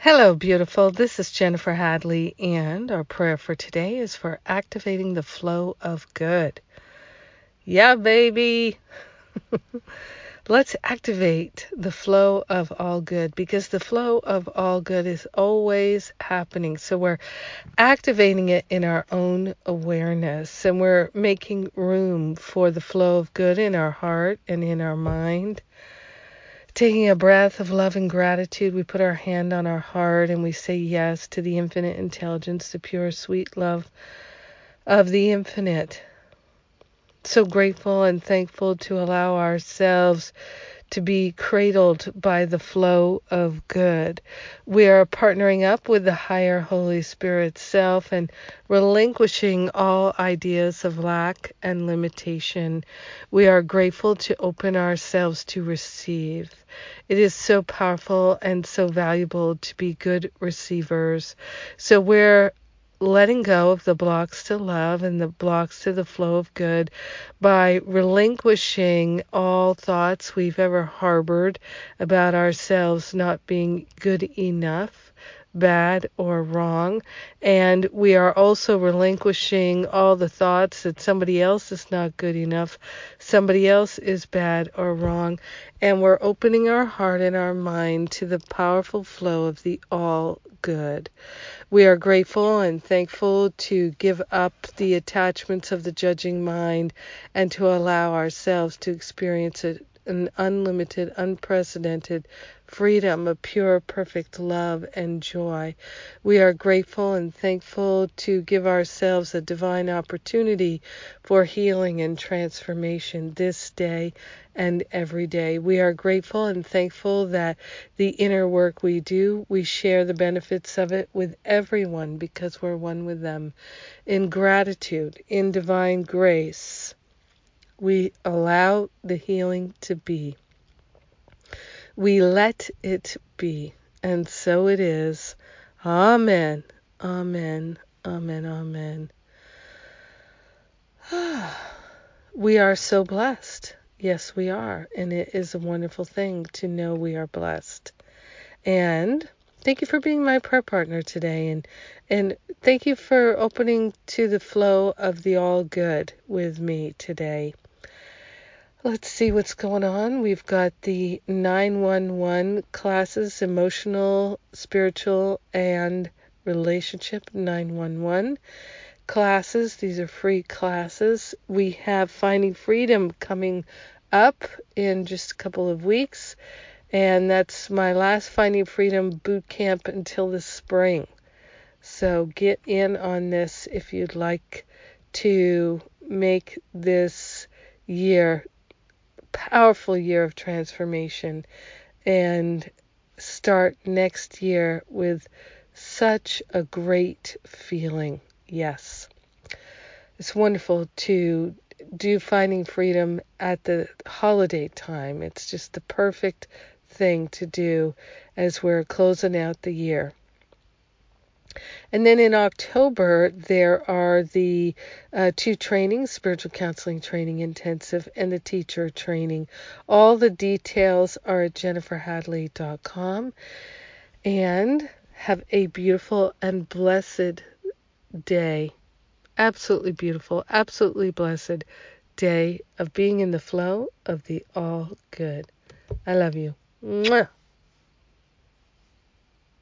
Hello, beautiful. This is Jennifer Hadley, and our prayer for today is for activating the flow of good. Yeah, baby. Let's activate the flow of all good because the flow of all good is always happening. So we're activating it in our own awareness and we're making room for the flow of good in our heart and in our mind Taking a breath of love and gratitude, we put our hand on our heart and we say yes to the infinite intelligence, the pure, sweet love of the infinite. So grateful and thankful to allow ourselves to be cradled by the flow of good. We are partnering up with the higher Holy Spirit self and relinquishing all ideas of lack and limitation. We are grateful to open ourselves to receive. It is so powerful and so valuable to be good receivers. So we're letting go of the blocks to love and the blocks to the flow of good by relinquishing all thoughts we've ever harbored about ourselves not being good enough, bad, or wrong. And we are also relinquishing all the thoughts that somebody else is not good enough, somebody else is bad or wrong. And we're opening our heart and our mind to the powerful flow of the all good. We are grateful and thankful to give up the attachments of the judging mind and to allow ourselves to experience a, an unlimited, unprecedented freedom of pure, perfect love and joy. We are grateful and thankful to give ourselves a divine opportunity for healing and transformation this day and every day. We are grateful and thankful that the inner work we do, we share the benefits of it with everyone because we're one with them. In gratitude, in divine grace, we allow the healing to be. We let it be, and so it is. Amen. Amen. Amen. Amen. we are so blessed. Yes, we are. And it is a wonderful thing to know we are blessed. And thank you for being my prayer partner today and and thank you for opening to the flow of the all good with me today. Let's see what's going on. We've got the 911 classes emotional, spiritual, and relationship 911 classes. These are free classes. We have Finding Freedom coming up in just a couple of weeks, and that's my last Finding Freedom boot camp until the spring. So get in on this if you'd like to make this year powerful year of transformation and start next year with such a great feeling. Yes. It's wonderful to do Finding Freedom at the holiday time. It's just the perfect thing to do as we're closing out the year. And then in October, there are the uh, two trainings spiritual counseling training intensive and the teacher training. All the details are at jenniferhadley.com. And have a beautiful and blessed day. Absolutely beautiful, absolutely blessed day of being in the flow of the all good. I love you. Mwah.